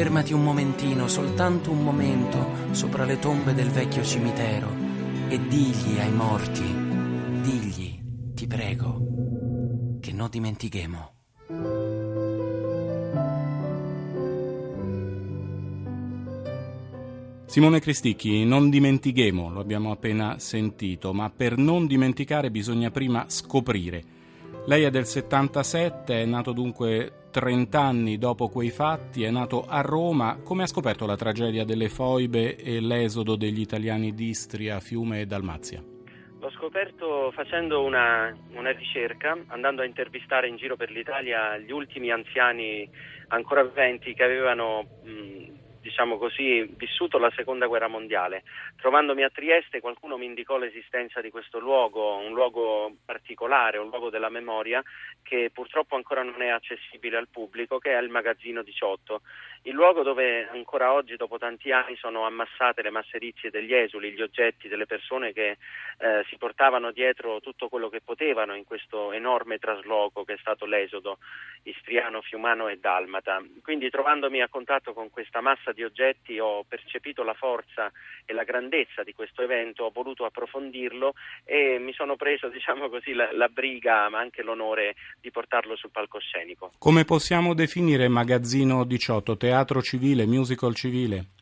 Fermati un momentino, soltanto un momento, sopra le tombe del vecchio cimitero e digli ai morti, digli, ti prego, che non dimentichemo. Simone Cristicchi, non dimentichemo, lo abbiamo appena sentito, ma per non dimenticare bisogna prima scoprire. Lei è del 77, è nato dunque 30 anni dopo quei fatti, è nato a Roma. Come ha scoperto la tragedia delle foibe e l'esodo degli italiani di Istria, Fiume e Dalmazia? L'ho scoperto facendo una, una, ricerca, andando a intervistare in giro per l'Italia gli ultimi anziani ancora viventi che avevano mh, diciamo così, vissuto la seconda guerra mondiale. Trovandomi a Trieste qualcuno mi indicò l'esistenza di questo luogo, un luogo particolare, un luogo della memoria che purtroppo ancora non è accessibile al pubblico, che è il Magazzino 18, il luogo dove ancora oggi, dopo tanti anni, sono ammassate le masserizie degli esuli, gli oggetti delle persone che eh, si portavano dietro tutto quello che potevano in questo enorme trasloco che è stato l'esodo istriano, fiumano e dalmata. Quindi trovandomi a contatto con questa massa massa di oggetti ho percepito la forza e la grandezza di questo evento, ho voluto approfondirlo e mi sono preso diciamo così, la, la briga ma anche l'onore di portarlo sul palcoscenico. Come possiamo definire Magazzino 18? Teatro civile, musical civile?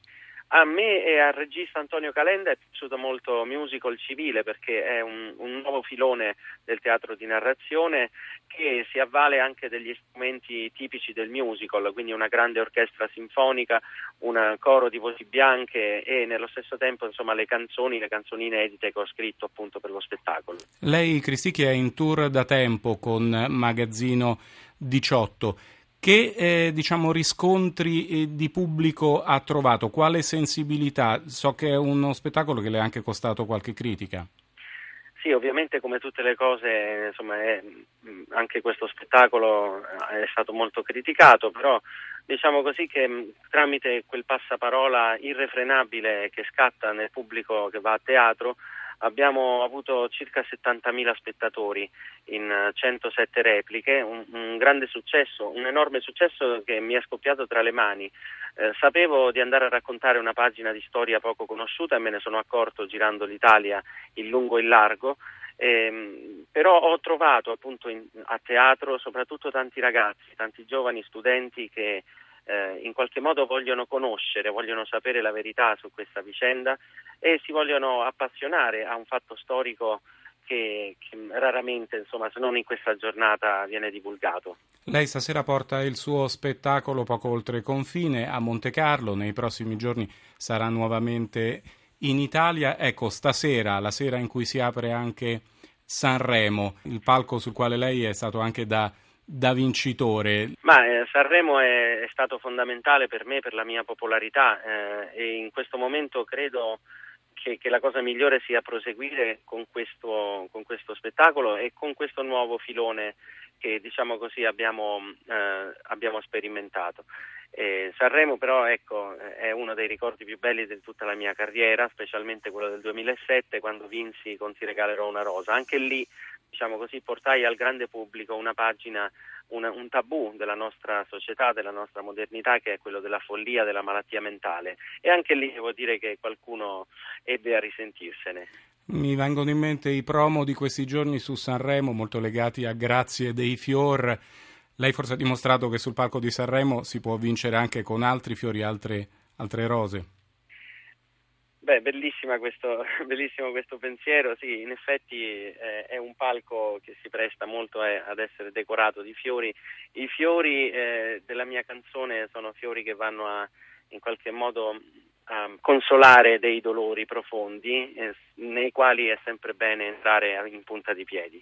A me e al regista Antonio Calenda è piaciuto molto Musical Civile perché è un, un, nuovo filone del teatro di narrazione che si avvale anche degli strumenti tipici del musical, quindi una grande orchestra sinfonica, un coro di voci bianche e nello stesso tempo insomma, le canzoni, le canzoni inedite che ho scritto appunto per lo spettacolo. Lei, Cristicchi, è in tour da tempo con Magazzino 18. Che eh, diciamo, riscontri eh, di pubblico ha trovato? Quale sensibilità? So che è uno spettacolo che le è anche costato qualche critica. Sì, ovviamente come tutte le cose, insomma, è, anche questo spettacolo è stato molto criticato, però diciamo così che tramite quel passaparola irrefrenabile che scatta nel pubblico che va a teatro, abbiamo avuto circa 70.000 spettatori in 107 repliche, un, un, grande successo, un enorme successo che mi è scoppiato tra le mani. Eh, sapevo di andare a raccontare una pagina di storia poco conosciuta e me ne sono accorto girando l'Italia in lungo e in largo. Eh, però ho trovato appunto in, a teatro soprattutto tanti ragazzi, tanti giovani studenti che eh, in qualche modo vogliono conoscere, vogliono sapere la verità su questa vicenda e si vogliono appassionare a un fatto storico che, che raramente, insomma, se non in questa giornata, viene divulgato. Lei stasera porta il suo spettacolo poco oltre confine a Monte Carlo, nei prossimi giorni sarà nuovamente in Italia. Ecco, stasera, la sera in cui si apre anche Sanremo, il palco sul quale lei è stato anche da da vincitore? Ma eh, Sanremo è, è, stato fondamentale per me, per la mia popolarità eh, e in questo momento credo che, che, la cosa migliore sia proseguire con questo, con questo, spettacolo e con questo nuovo filone che diciamo così abbiamo, eh, abbiamo sperimentato. Eh, Sanremo però ecco, è uno dei ricordi più belli di tutta la mia carriera, specialmente quello del 2007 quando vinsi con Ti regalerò una rosa. Anche lì diciamo così, portai al grande pubblico una pagina, una, un tabù della nostra società, della nostra modernità, che è quello della follia, della malattia mentale. E anche lì devo dire che qualcuno ebbe a risentirsene. Mi vengono in mente i promo di questi giorni su Sanremo, molto legati a Grazie dei Fior. Lei forse ha dimostrato che sul palco di Sanremo si può vincere anche con altri fiori, altre, altre rose. Beh, questo, bellissimo questo pensiero, sì, in effetti eh, è un palco che si presta molto eh, ad essere decorato di fiori. I fiori eh, della mia canzone sono fiori che vanno a in qualche modo a consolare dei dolori profondi eh, nei quali è sempre bene entrare in punta di piedi.